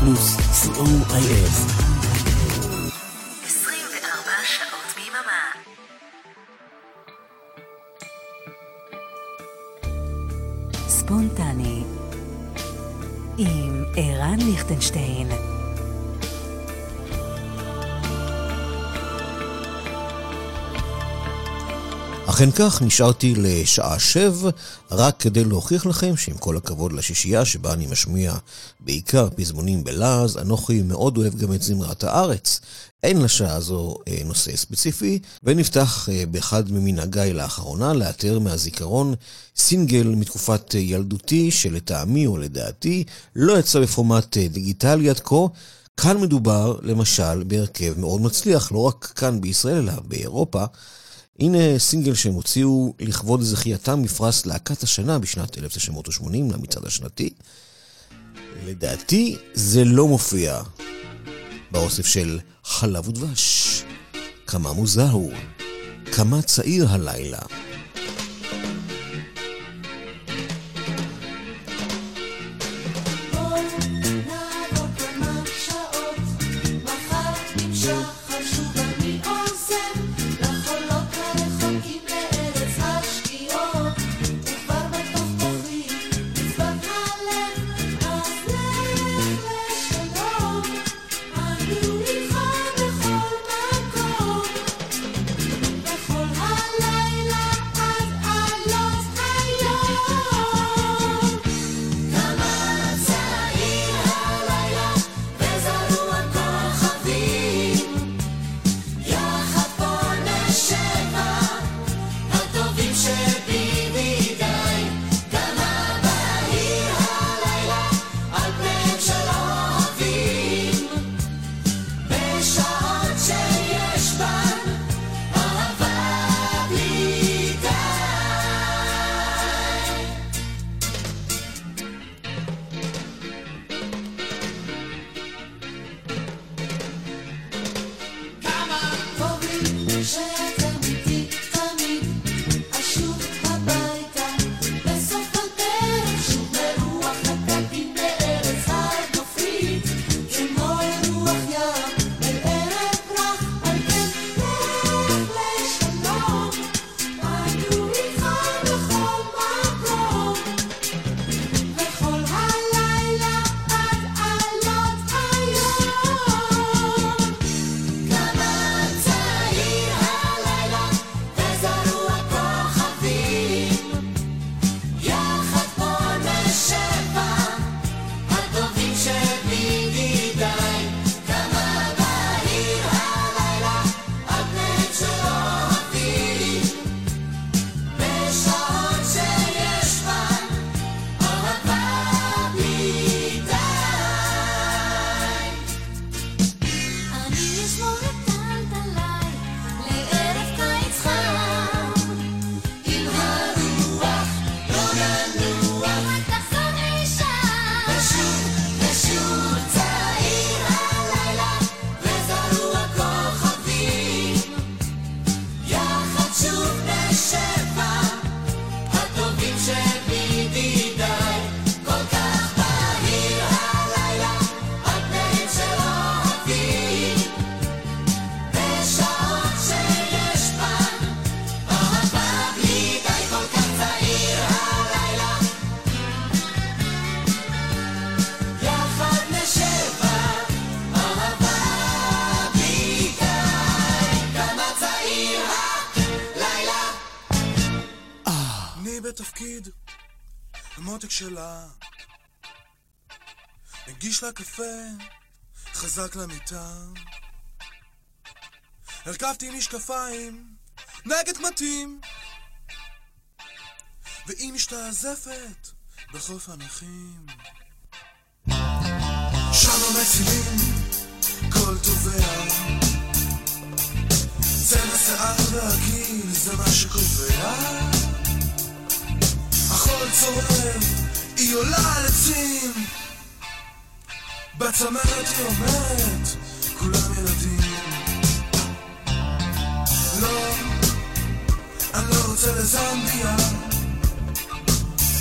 פלוס, co.il. 24 שעות ביממה. ספונטני עם ערן ליכטנשטיין אכן כך, נשארתי לשעה שב, רק כדי להוכיח לכם שעם כל הכבוד לשישייה שבה אני משמיע בעיקר פזמונים בלעז, אנוכי מאוד אוהב גם את זמרת הארץ. אין לשעה הזו אה, נושא ספציפי, ונפתח אה, באחד ממנהגיי לאחרונה לאתר מהזיכרון סינגל מתקופת ילדותי, שלטעמי או לדעתי לא יצא בפורמט אה, דיגיטלי עד כה. כאן מדובר למשל בהרכב מאוד מצליח, לא רק כאן בישראל אלא באירופה. הנה סינגל שהם הוציאו לכבוד זכייתם מפרס להקת השנה בשנת 1980 למצעד השנתי. לדעתי זה לא מופיע באוסף של חלב ודבש. כמה מוזר הוא, כמה צעיר הלילה. לה קפה, חזק למיטה. הרכבתי משקפיים נגד קמטים, והיא משתעזפת בחוף הנכים. שם המצילים, כל תובע. צבע שיער והגיל זה מה שקובע. החול צורם היא עולה על עצים בצמרת היא אומרת, כולם ילדים. לא, אני לא רוצה לזמביה.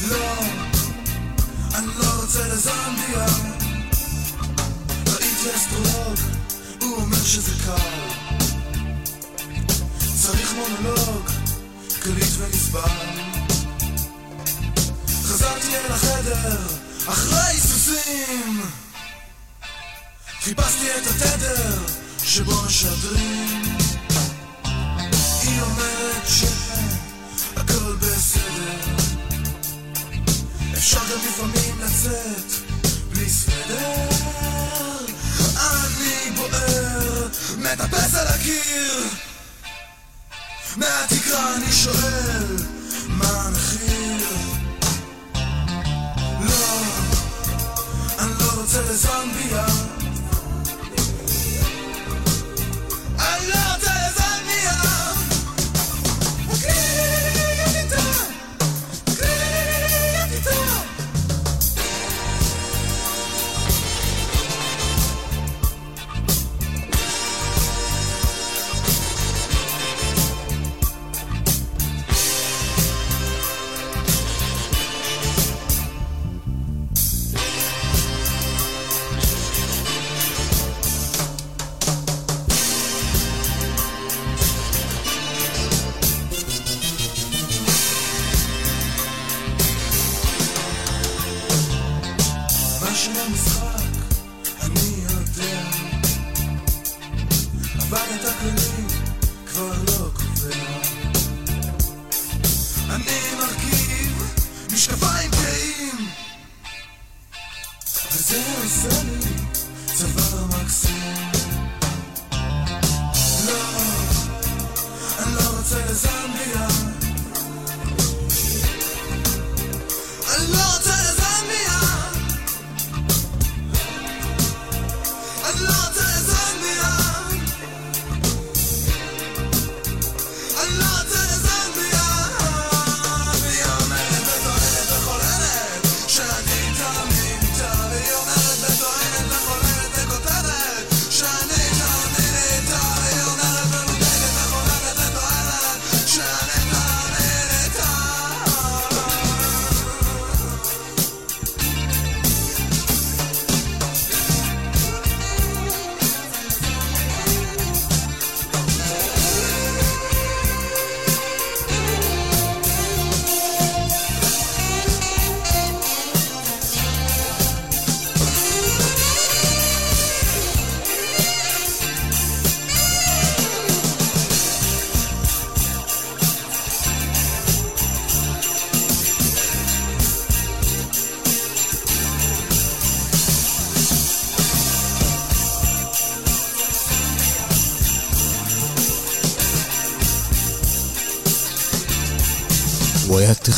לא, אני לא רוצה לזמביה. ראיתי אסטרולוג, הוא אומר שזה קל. צריך מונולוג, קליט ונסבל. חזרתי אל החדר, אחרי סוסים! חיפשתי את התדר שבו משדרים. היא אומרת שהכל בסדר. אפשר גם לפעמים לצאת בלי סדר אני בוער, מטפס על הקיר. מהתקרה אני שואל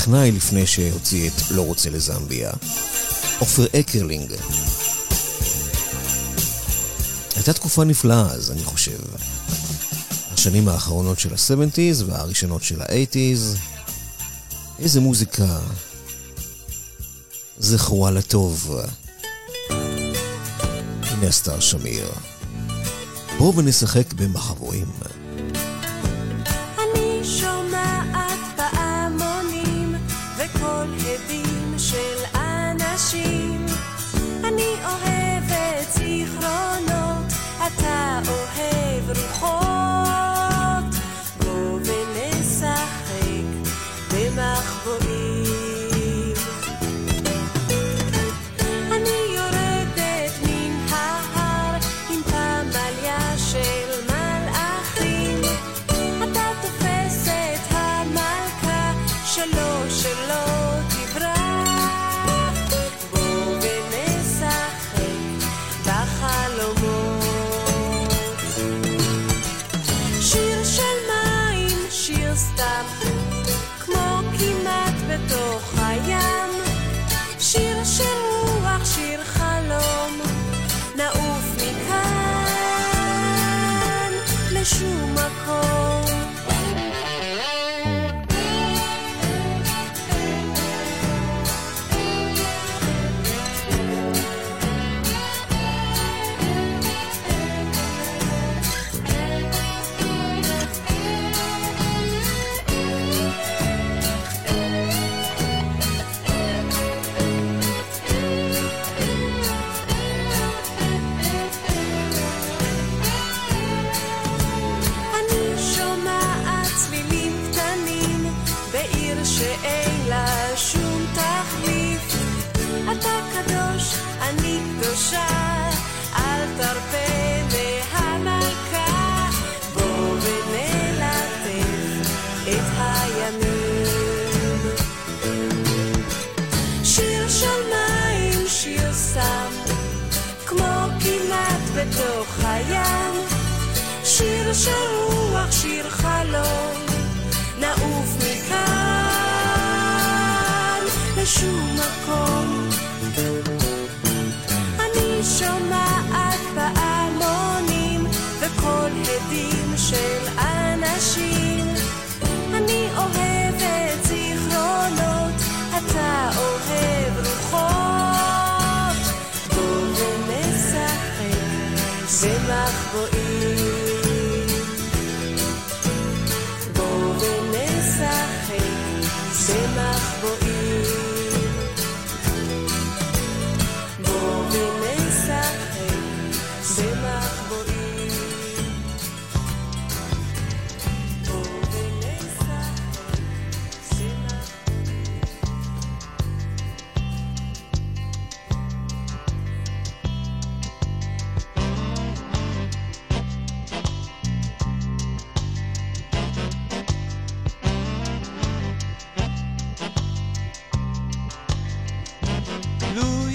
טכנאי לפני שהוציא את "לא רוצה לזמביה", עופר אקרלינג. הייתה תקופה נפלאה אז, אני חושב. השנים האחרונות של ה-70's והראשונות של ה-80's. איזה מוזיקה זכורה לטוב. הנה אסתר שמיר. בואו ונשחק במחבואים.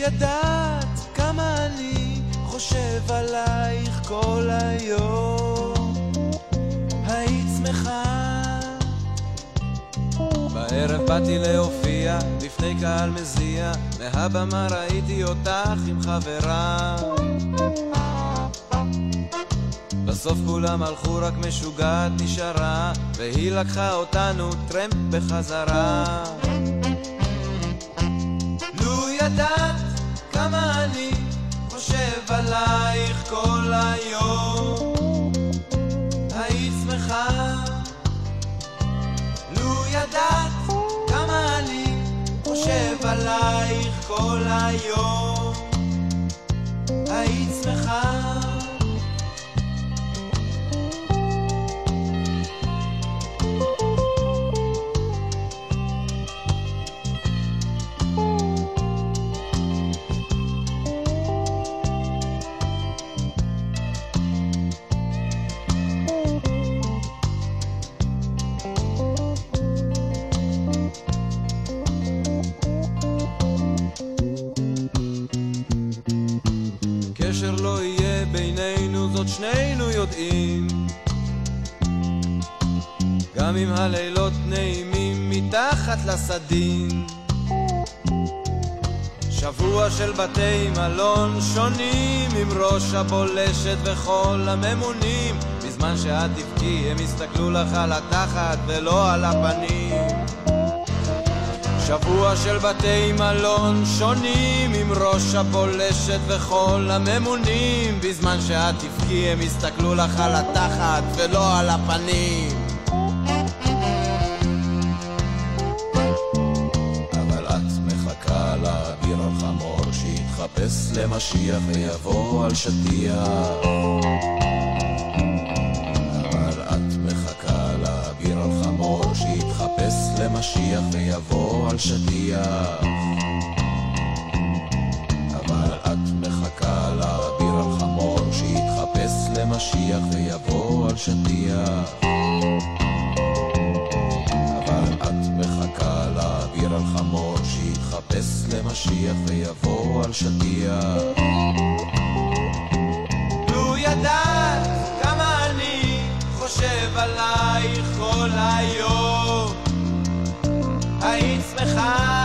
ידעת כמה אני חושב עלייך כל היום, היית שמחה. בערב באתי להופיע לפני קהל מזיע, מהבמה ראיתי אותך עם חברה. בסוף כולם הלכו, רק משוגעת נשארה, והיא לקחה אותנו טרמפ בחזרה. כל היום, היית שמחה. בתי מלון שונים עם ראש הבולשת וכל הממונים. בזמן שאת תבכי הם יסתכלו לך על התחת ולא על הפנים. שבוע של בתי מלון שונים עם ראש הבולשת וכל הממונים. בזמן שאת תבכי הם יסתכלו לך על התחת ולא על הפנים שיתחפש למשיח ויבוא על שטיח. אבל את מחכה לאביר החמור שיתחפש למשיח ויבוא על שטיח. אבל את מחכה לאביר החמור שיתחפש למשיח ויבוא על שטיח שיתחפש למשיח ויבוא על שטיח. לו ידעת כמה אני חושב עלייך כל היום, היית שמחה.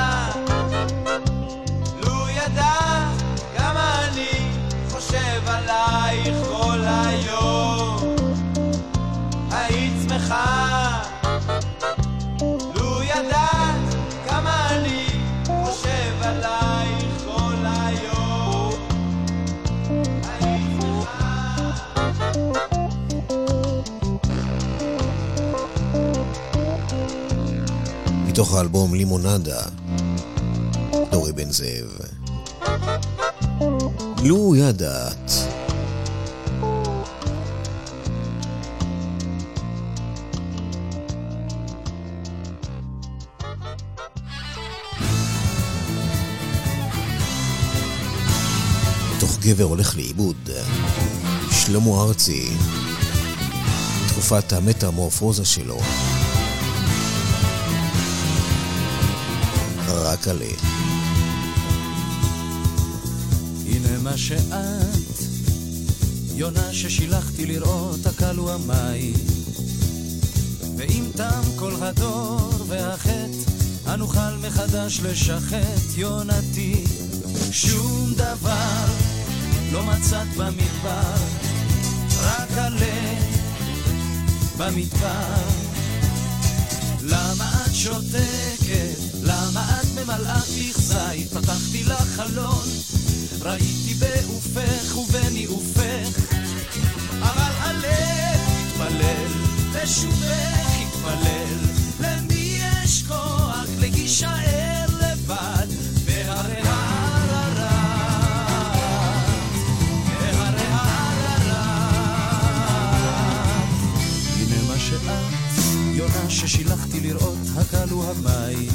מתוך האלבום לימונדה, דורי בן זאב. לו ידעת. תוך גבר הולך לאיבוד, שלמה ארצי, תקופת המטמורפוזה שלו. רק עלה. הנה מה שאת, יונה ששילחתי לראות הקלו המים. ואם תם כל הדור והחטא, הנוכל מחדש לשחט יונתי. שום דבר לא מצאת במדבר, רק עלה במדבר. למה שותקת? למה את ממלאה זית? פתחתי לך חלון, ראיתי בעופך ובניאופך, אבל הלב התפלל, לשובך התפלל, למי יש כוח להישאר לבד? ששילחתי לראות הקלו המים.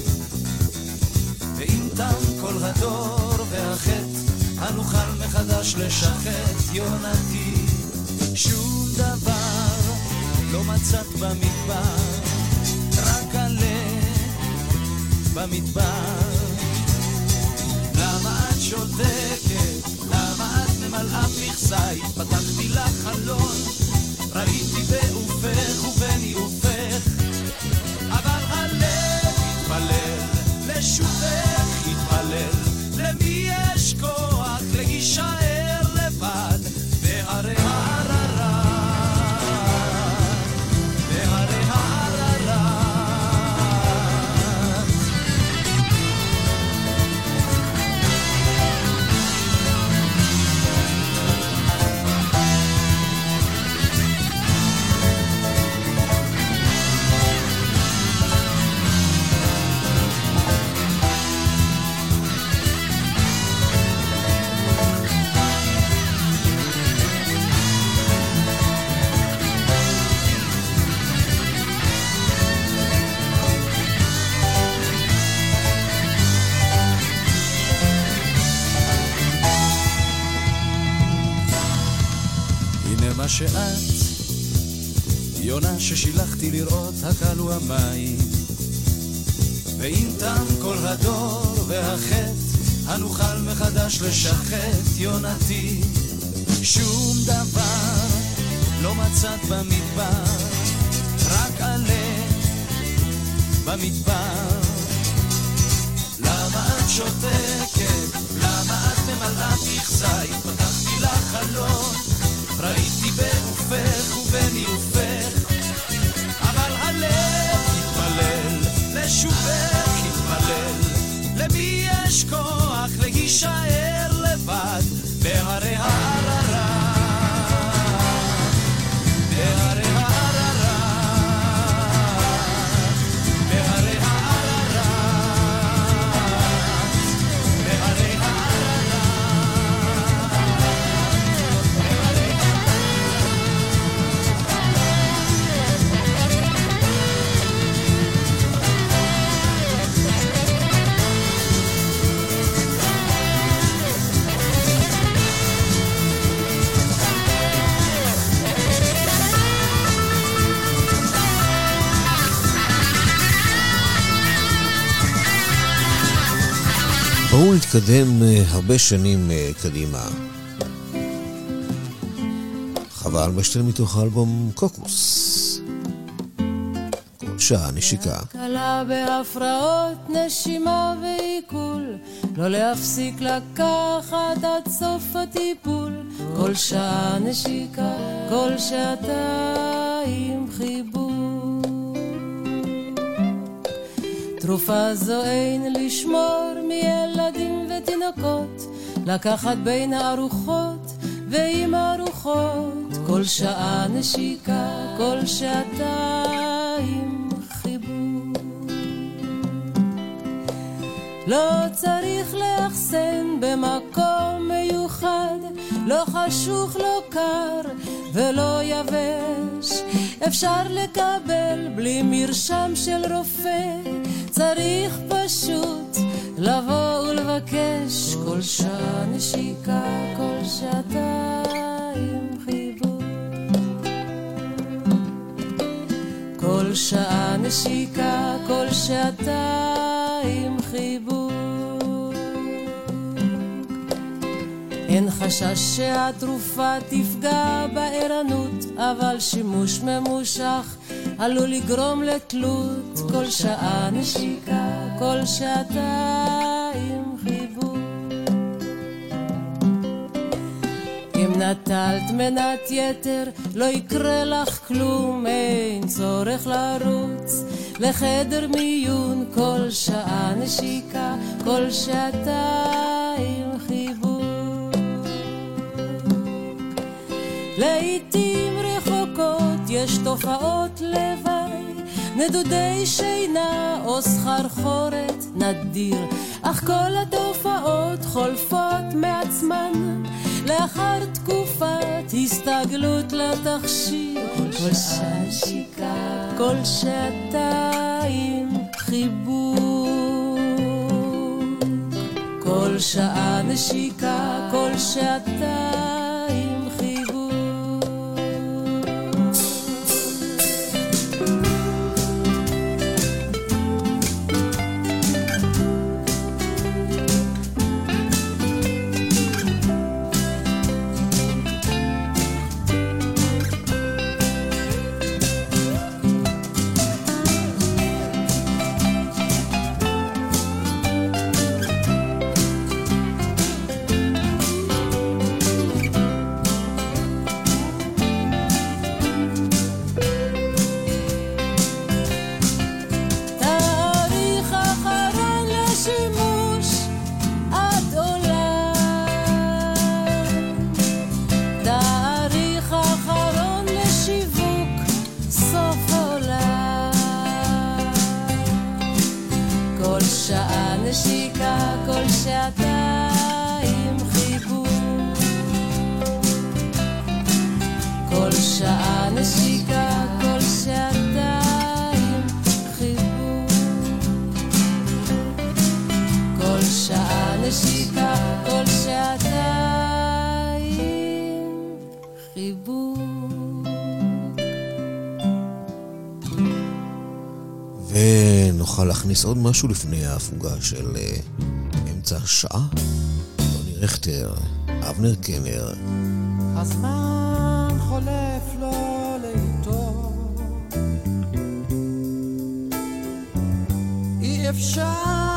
ואם תם כל הדור והחטא, הנוכל מחדש לשחט יונתי. שום דבר לא מצאת במדבר, רק עלה במדבר. למה את שותקת? למה את ממלאה מכסי? פתחתי לך חלון, ראיתי בעופך לראות הקלו המים. ואם תם כל הדור והחטא, הנוכל מחדש לשחט יונתי. שום דבר לא מצאת במדבר, רק עלה במדבר. למה את שותקת? למה את ממלאה מכסי? פתחתי לך חלון, ראיתי בואו נתקדם אה, הרבה שנים אה, קדימה. חווה אלברשטיין מתוך האלבום קוקוס. כל שעה נשיקה. קלה בהפרעות נשימה ועיכול, לא להפסיק לקחת עד סוף הטיפול. כל שעה נשיקה, כל שעתיים חיבור. תרופה זו אין לשמור מילדים ותינוקות, לקחת בין הארוחות ועם הארוחות, כל שעה נשיקה, כל שעתיים חיבור. לא צריך לאחסן במקום מיוחד, לא חשוך, לא קר ולא יבש. אפשר לקבל בלי מרשם של רופא, צריך פשוט לבוא ולבקש כל שעה נשיקה, כל שעתיים חיבור. כל שעה נשיקה, כל שעתיים חיבור. אין חשש שהתרופה תפגע בערנות, אבל שימוש ממושך עלול לגרום לתלות. כל שעה נשיקה, כל שעתיים חיבור. אם נטלת מנת יתר, לא יקרה לך כלום, אין צורך לרוץ לחדר מיון. כל שעה נשיקה, כל שעתיים חיבור. לעתים רחוקות יש תופעות לוואי, נדודי שינה או סחרחורת נדיר, אך כל התופעות חולפות מעצמן, לאחר תקופת הסתגלות לתכשיר. כל שעה נשיקה, כל שעתיים חיבור. כל שעה נשיקה, כל שעתיים להכניס עוד משהו לפני ההפוגה של אה, אמצע השעה. רוני רכטר, אבנר קנר, הזמן חולף לו לאיתו אי אפשר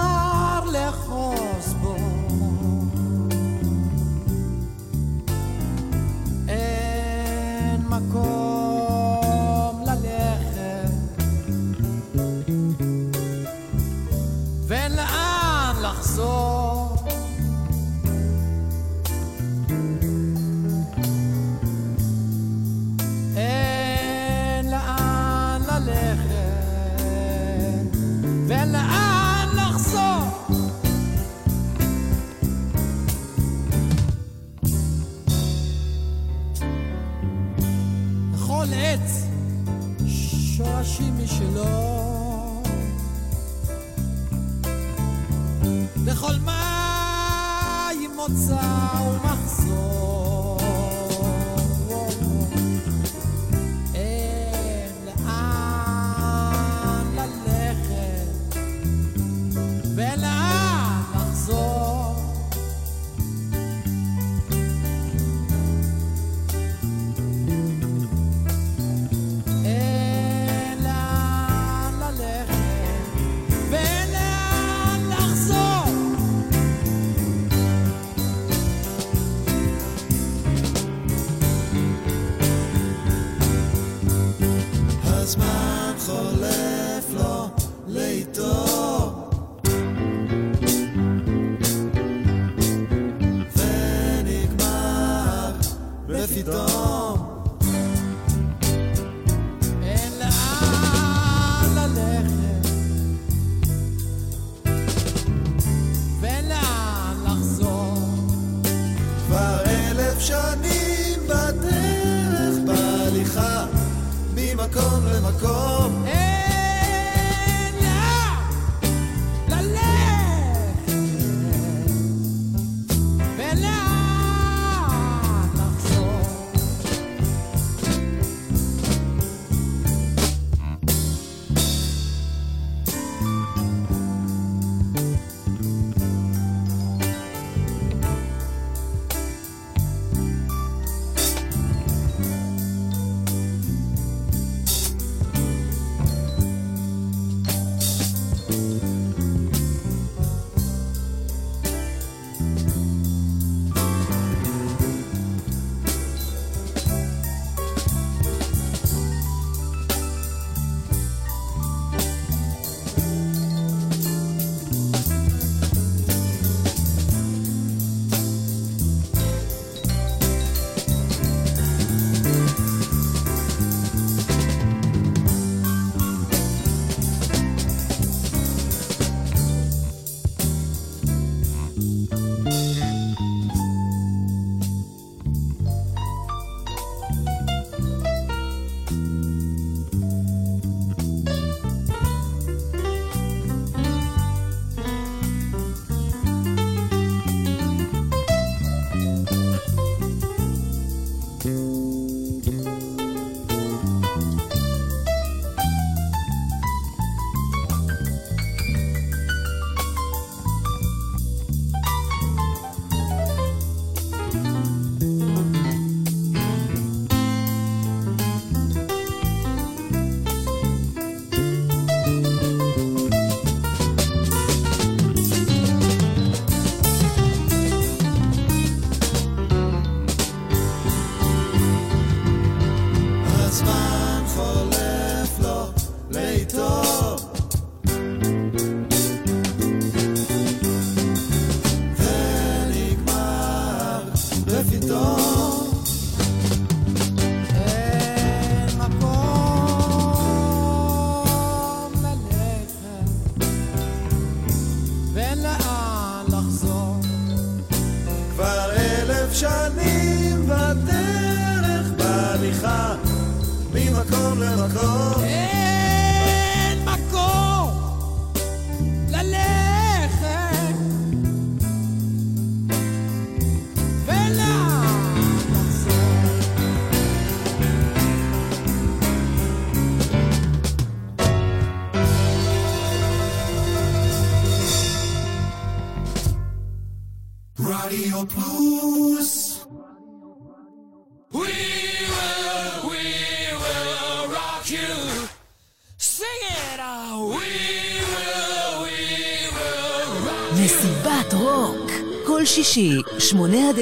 Bye.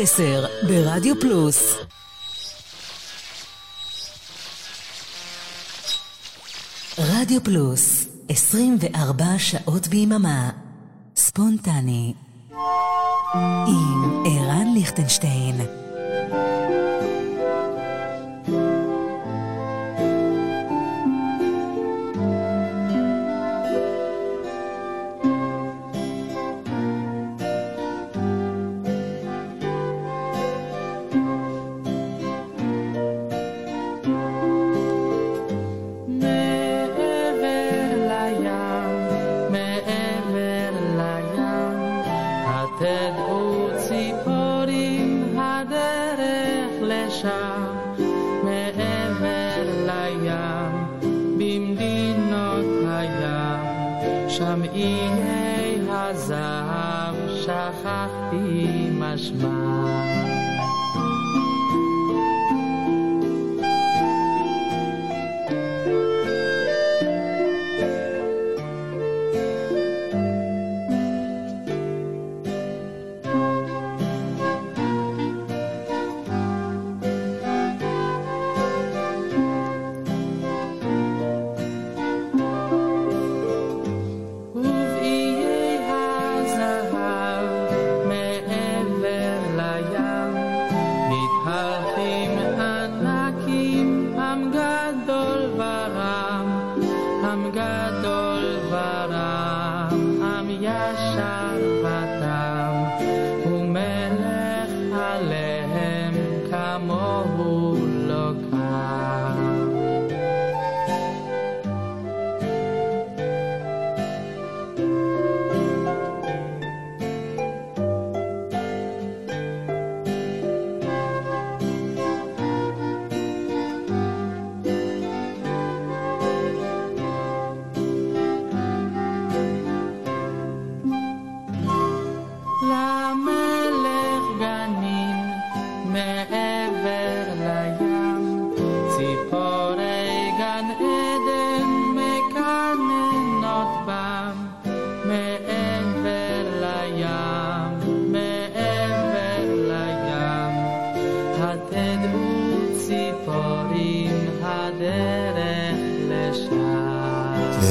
10 ברדיו פלוס. רדיו פלוס 24 שעות ביממה. ספונטני. עם ערן ליכטנשטיין.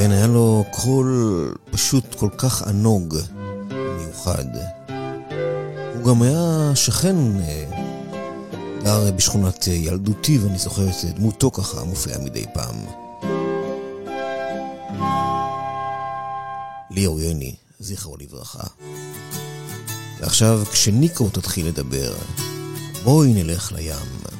כן, היה לו קול פשוט כל כך ענוג, מיוחד. הוא גם היה שכן, אה, גר בשכונת אה, ילדותי, ואני זוכר את דמותו ככה מופיעה מדי פעם. ליאור יוני, זכרו לברכה. ועכשיו, כשניקו תתחיל לדבר, בואי נלך לים.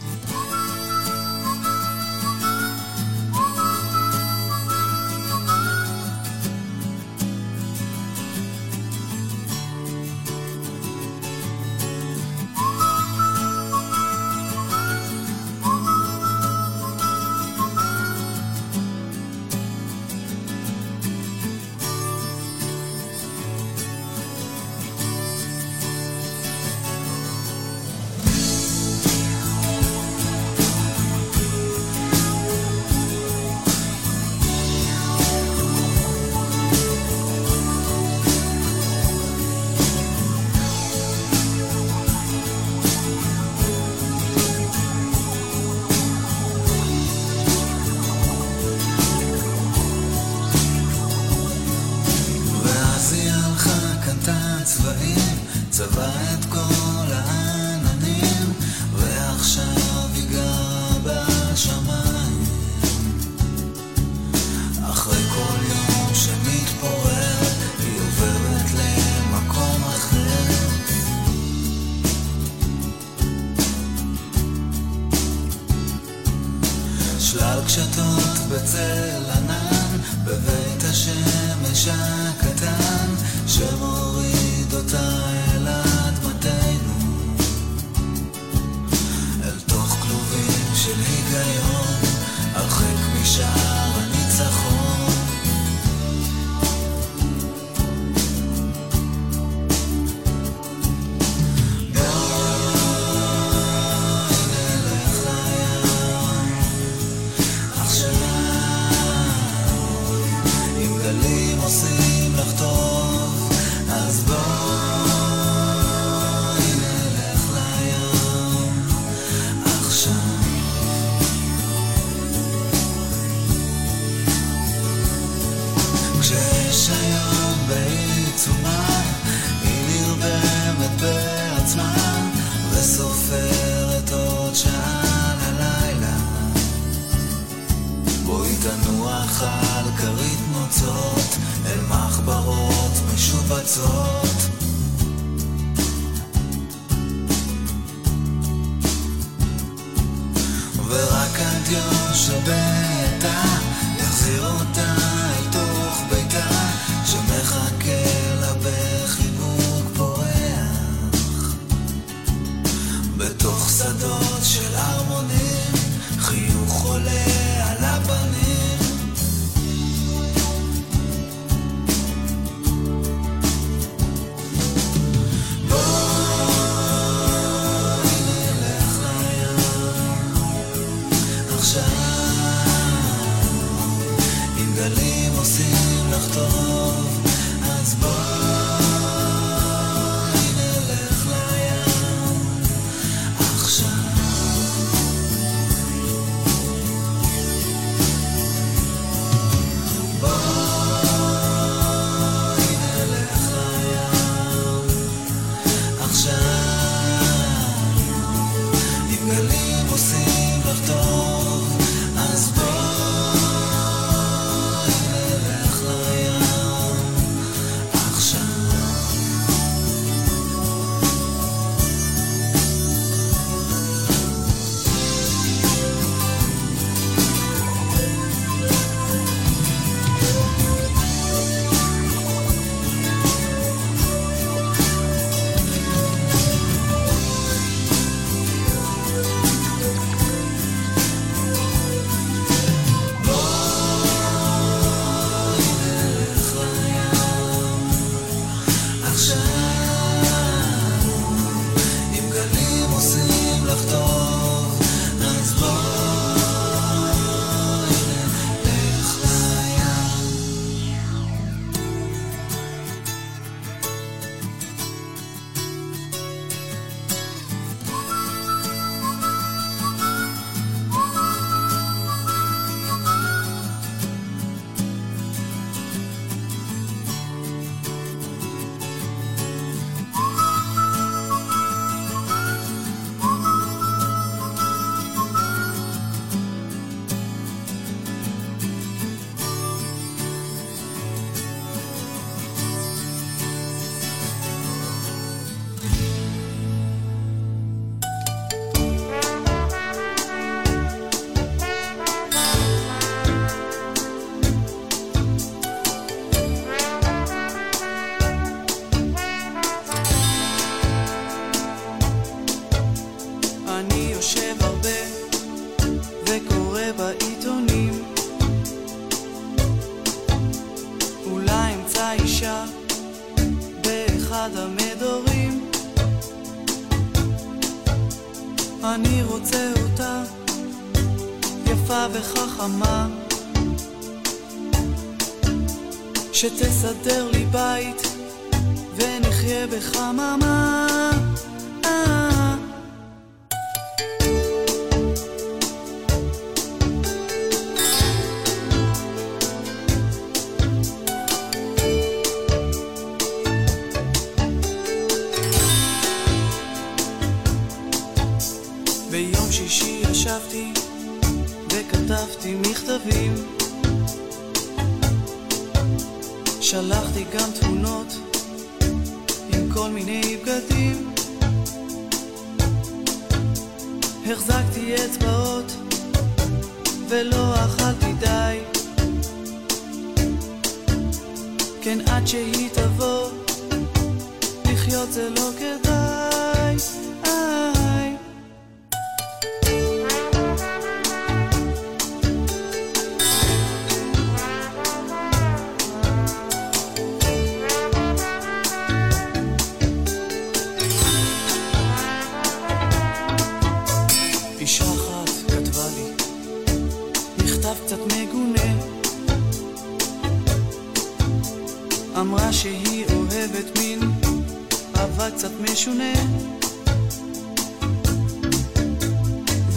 שלל קשתות בצל ענן, בבית השמש הקטן, שמוריד אותה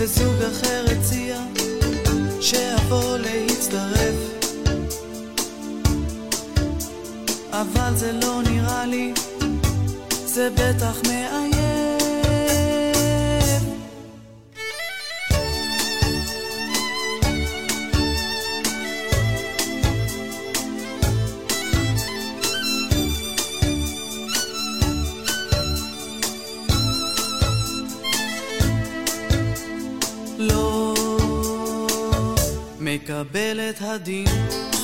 וזוג אחר הציע שאבוא להצטרף. אבל זה לא נראה לי זה בטח מאיים את הדין.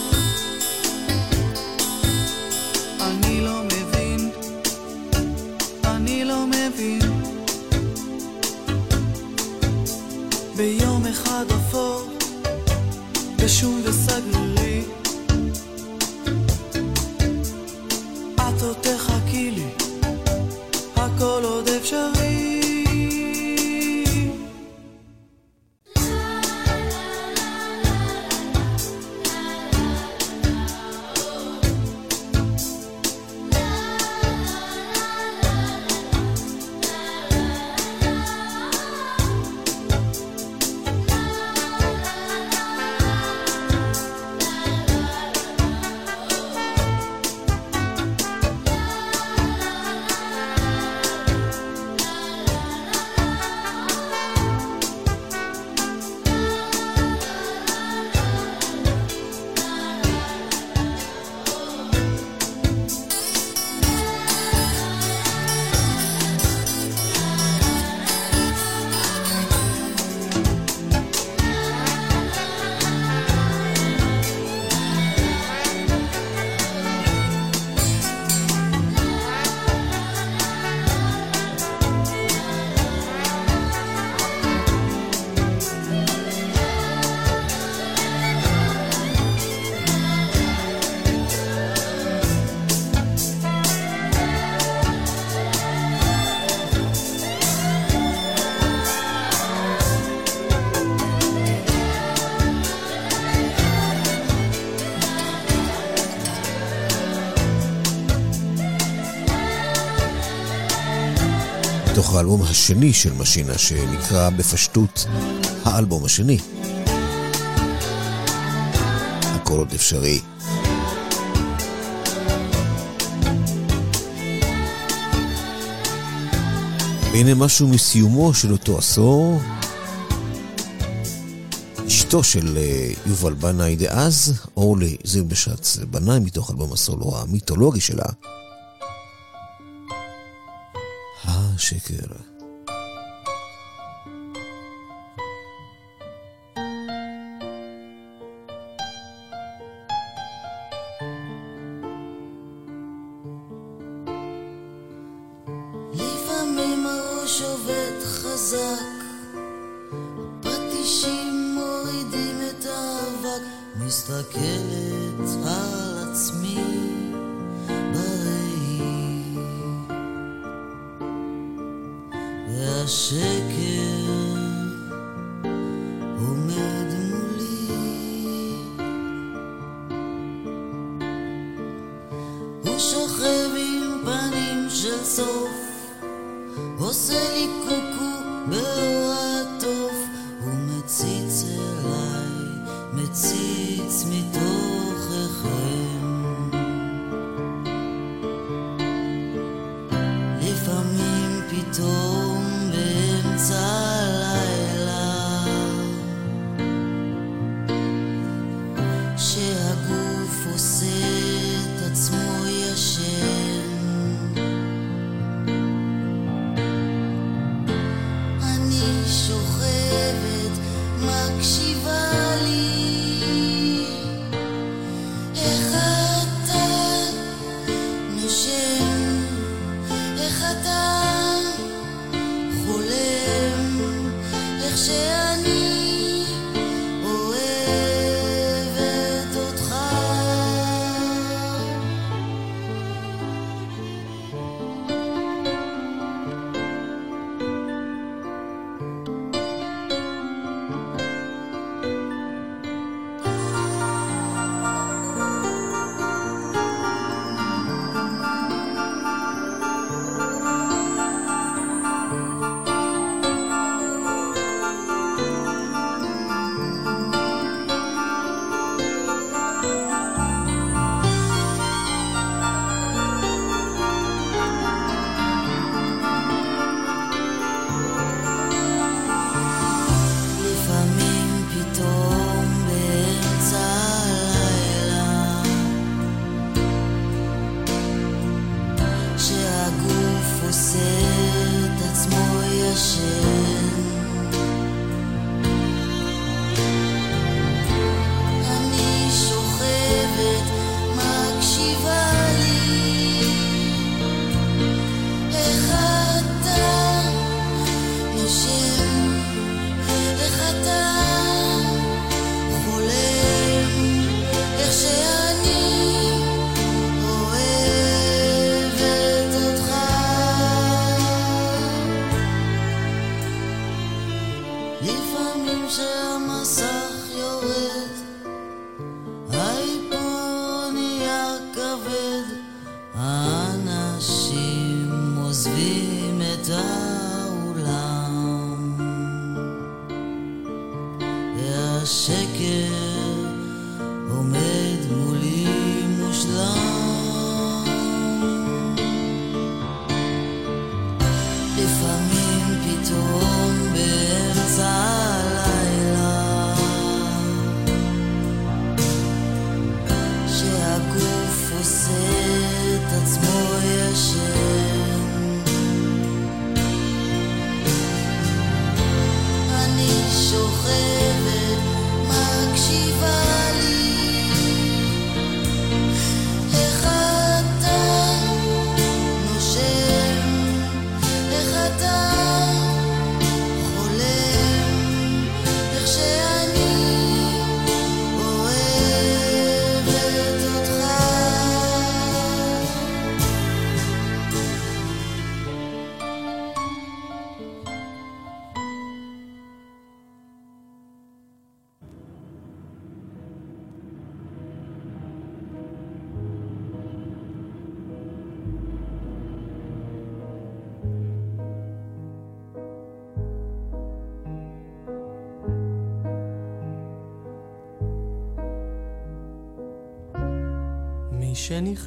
האלבום השני של משינה, שנקרא בפשטות האלבום השני. הכל עוד אפשרי. והנה משהו מסיומו של אותו עשור. אשתו של אה, יובל בנאי דאז, אורלי זילבשץ בנאי, מתוך אלבום הסולו המיתולוגי שלה. השקר. לפעמים מציץ מתוככם.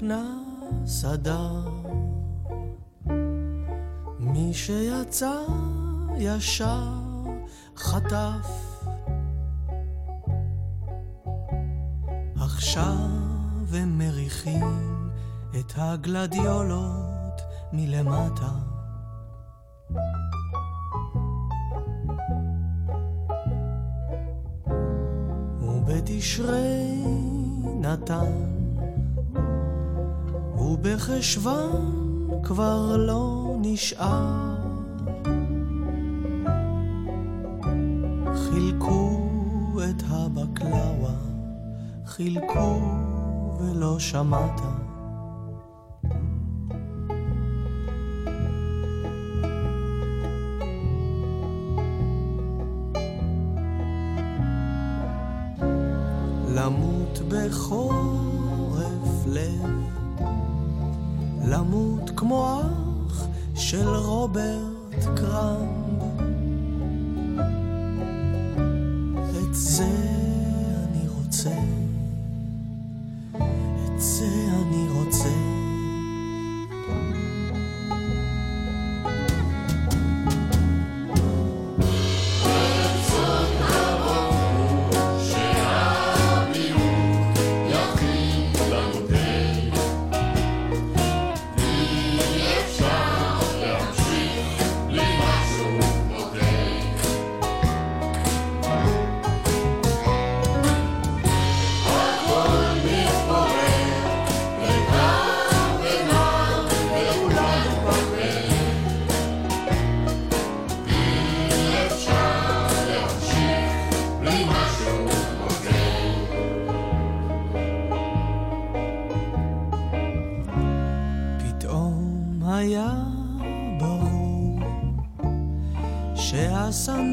מי שנכנס אדר, מי שיצא ישר חטף. עכשיו הם מריחים את הגלדיולות מלמטה. ובתשרי נתן ובחשוון כבר לא נשאר. חילקו את הבקלאווה, חילקו ולא שמעת. למות בחורף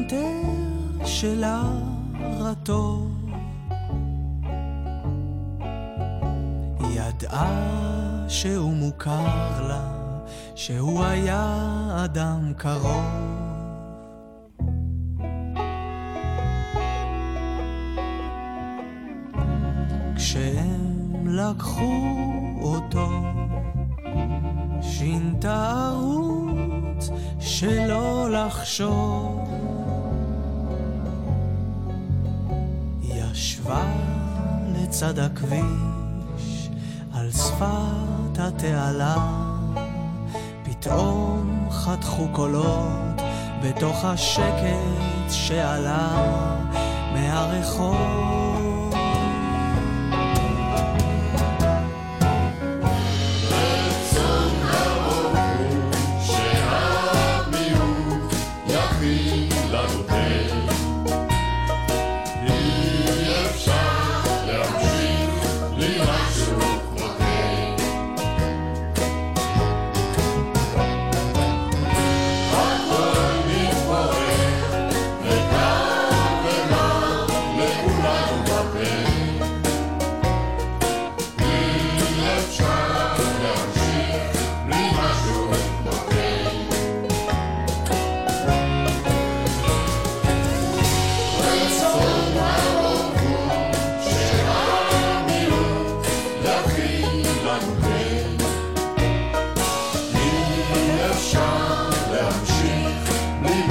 שהסנטר שלה רטוב ידעה שהוא מוכר לה, שהוא היה אדם קרוב. כשהם לקחו אותו שינתה ערוץ שלא לחשוב. לצד הכביש על שפת התעלה, פתאום חתכו קולות בתוך השקט שעלה מהרחוב. דמדומים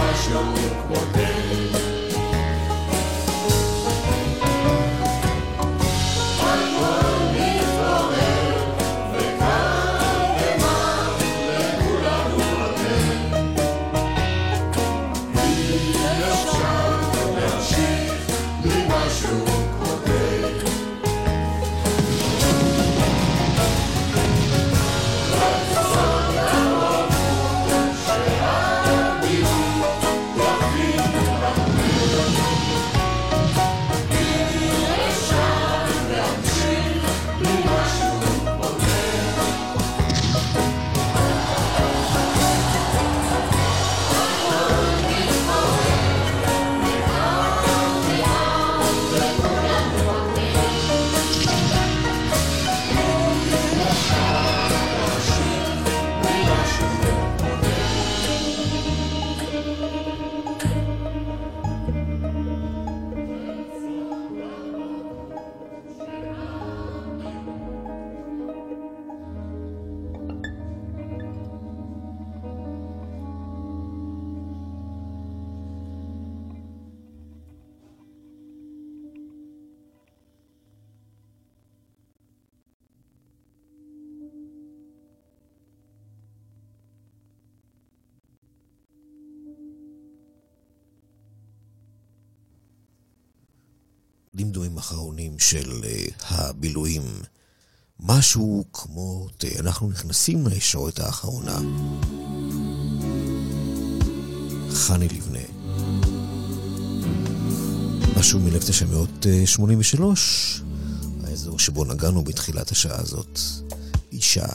אחרונים של uh, הבילויים. משהו כמו, אנחנו נכנסים לישורת האחרונה. חני לבנה. משהו מ-1983, האזור שבו נגענו בתחילת השעה הזאת. אישה.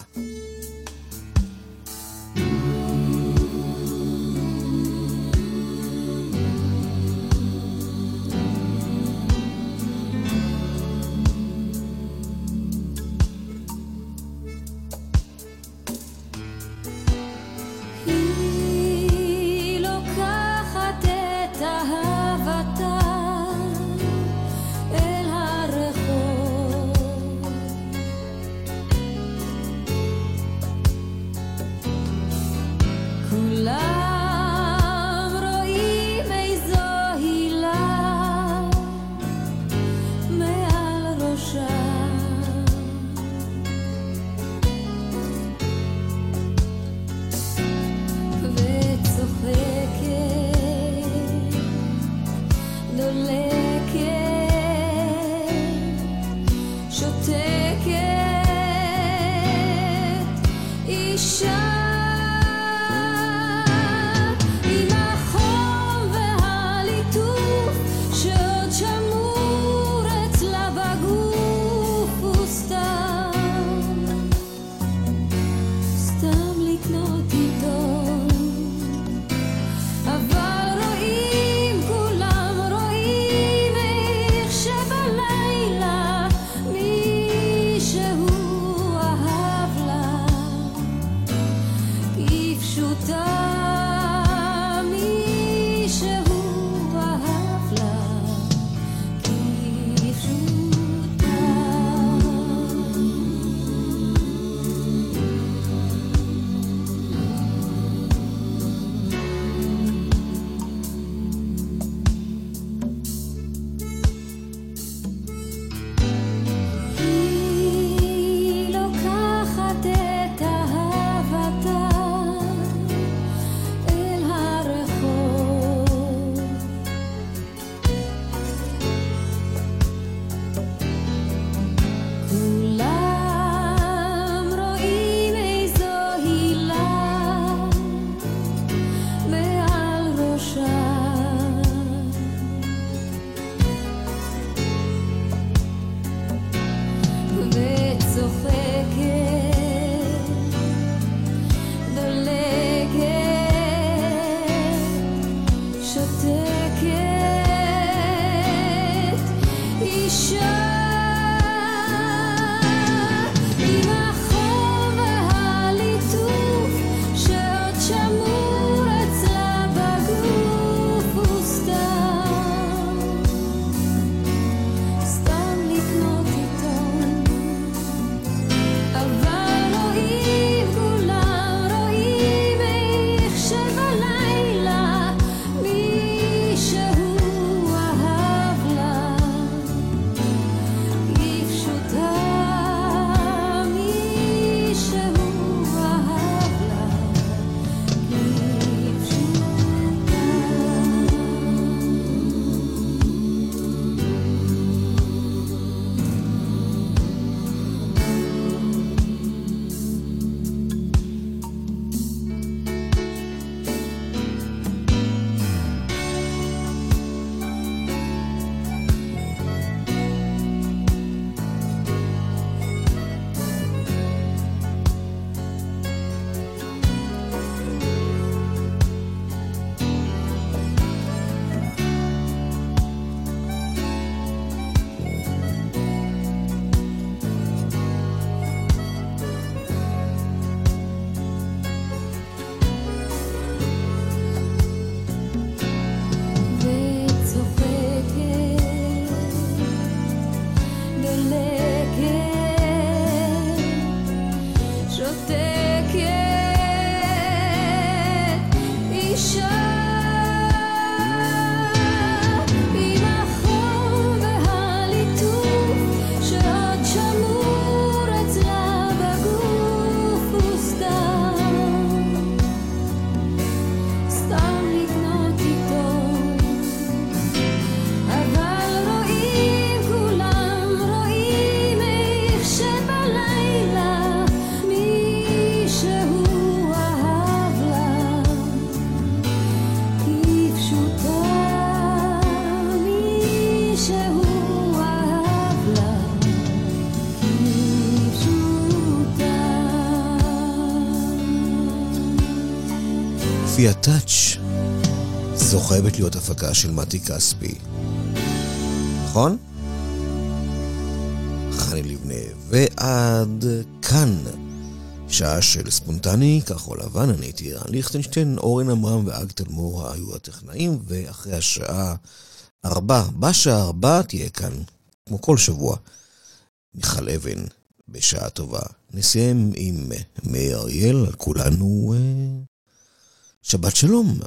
יפי הטאץ', זו חייבת להיות הפקה של מתי כספי. נכון? חני לבנה, ועד כאן. שעה של ספונטני, כחול לבן, אני הייתי רן ליכטנשטיין, אורן עמרם ואג תלמור היו הטכנאים, ואחרי השעה ארבע, בשעה ארבע תהיה כאן, כמו כל שבוע, מיכל אבן, בשעה טובה. נסיים עם מאיר אריאל, כולנו אה, שבת שלום.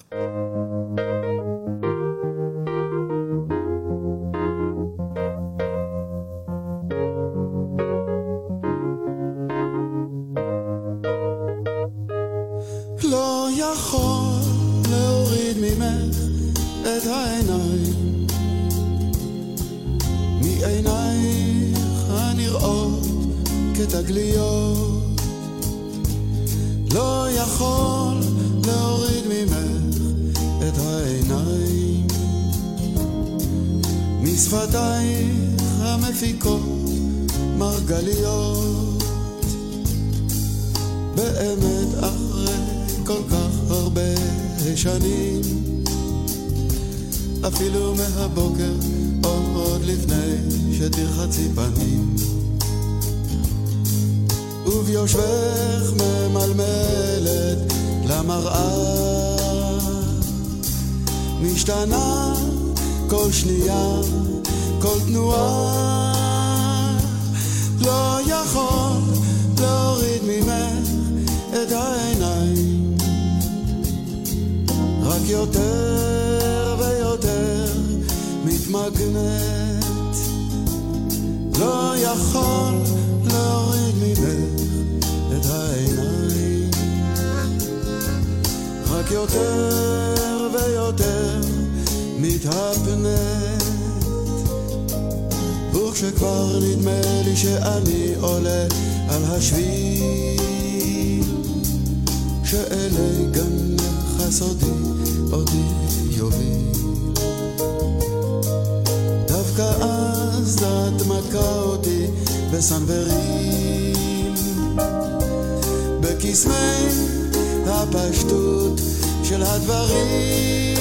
כתגליות לא יכול להוריד ממך את העיניים משפתייך המפיקות מרגליות באמת אחרי כל כך הרבה שנים אפילו מהבוקר או עוד לפני שתרחצי פנים וביושבך ממלמלת למראה. משתנה כל שנייה, כל תנועה. לא יכול להוריד ממך את העיניים. רק יותר ויותר מתמגנת לא יכול להוריד ממך יותר ויותר מתהפנת. וכשכבר נדמה לי שאני עולה על השביל שאלי גנך הסודי אותי יוביל. דווקא אז את מכה אותי בסנוורים. בקסמי הפשטות של הדברים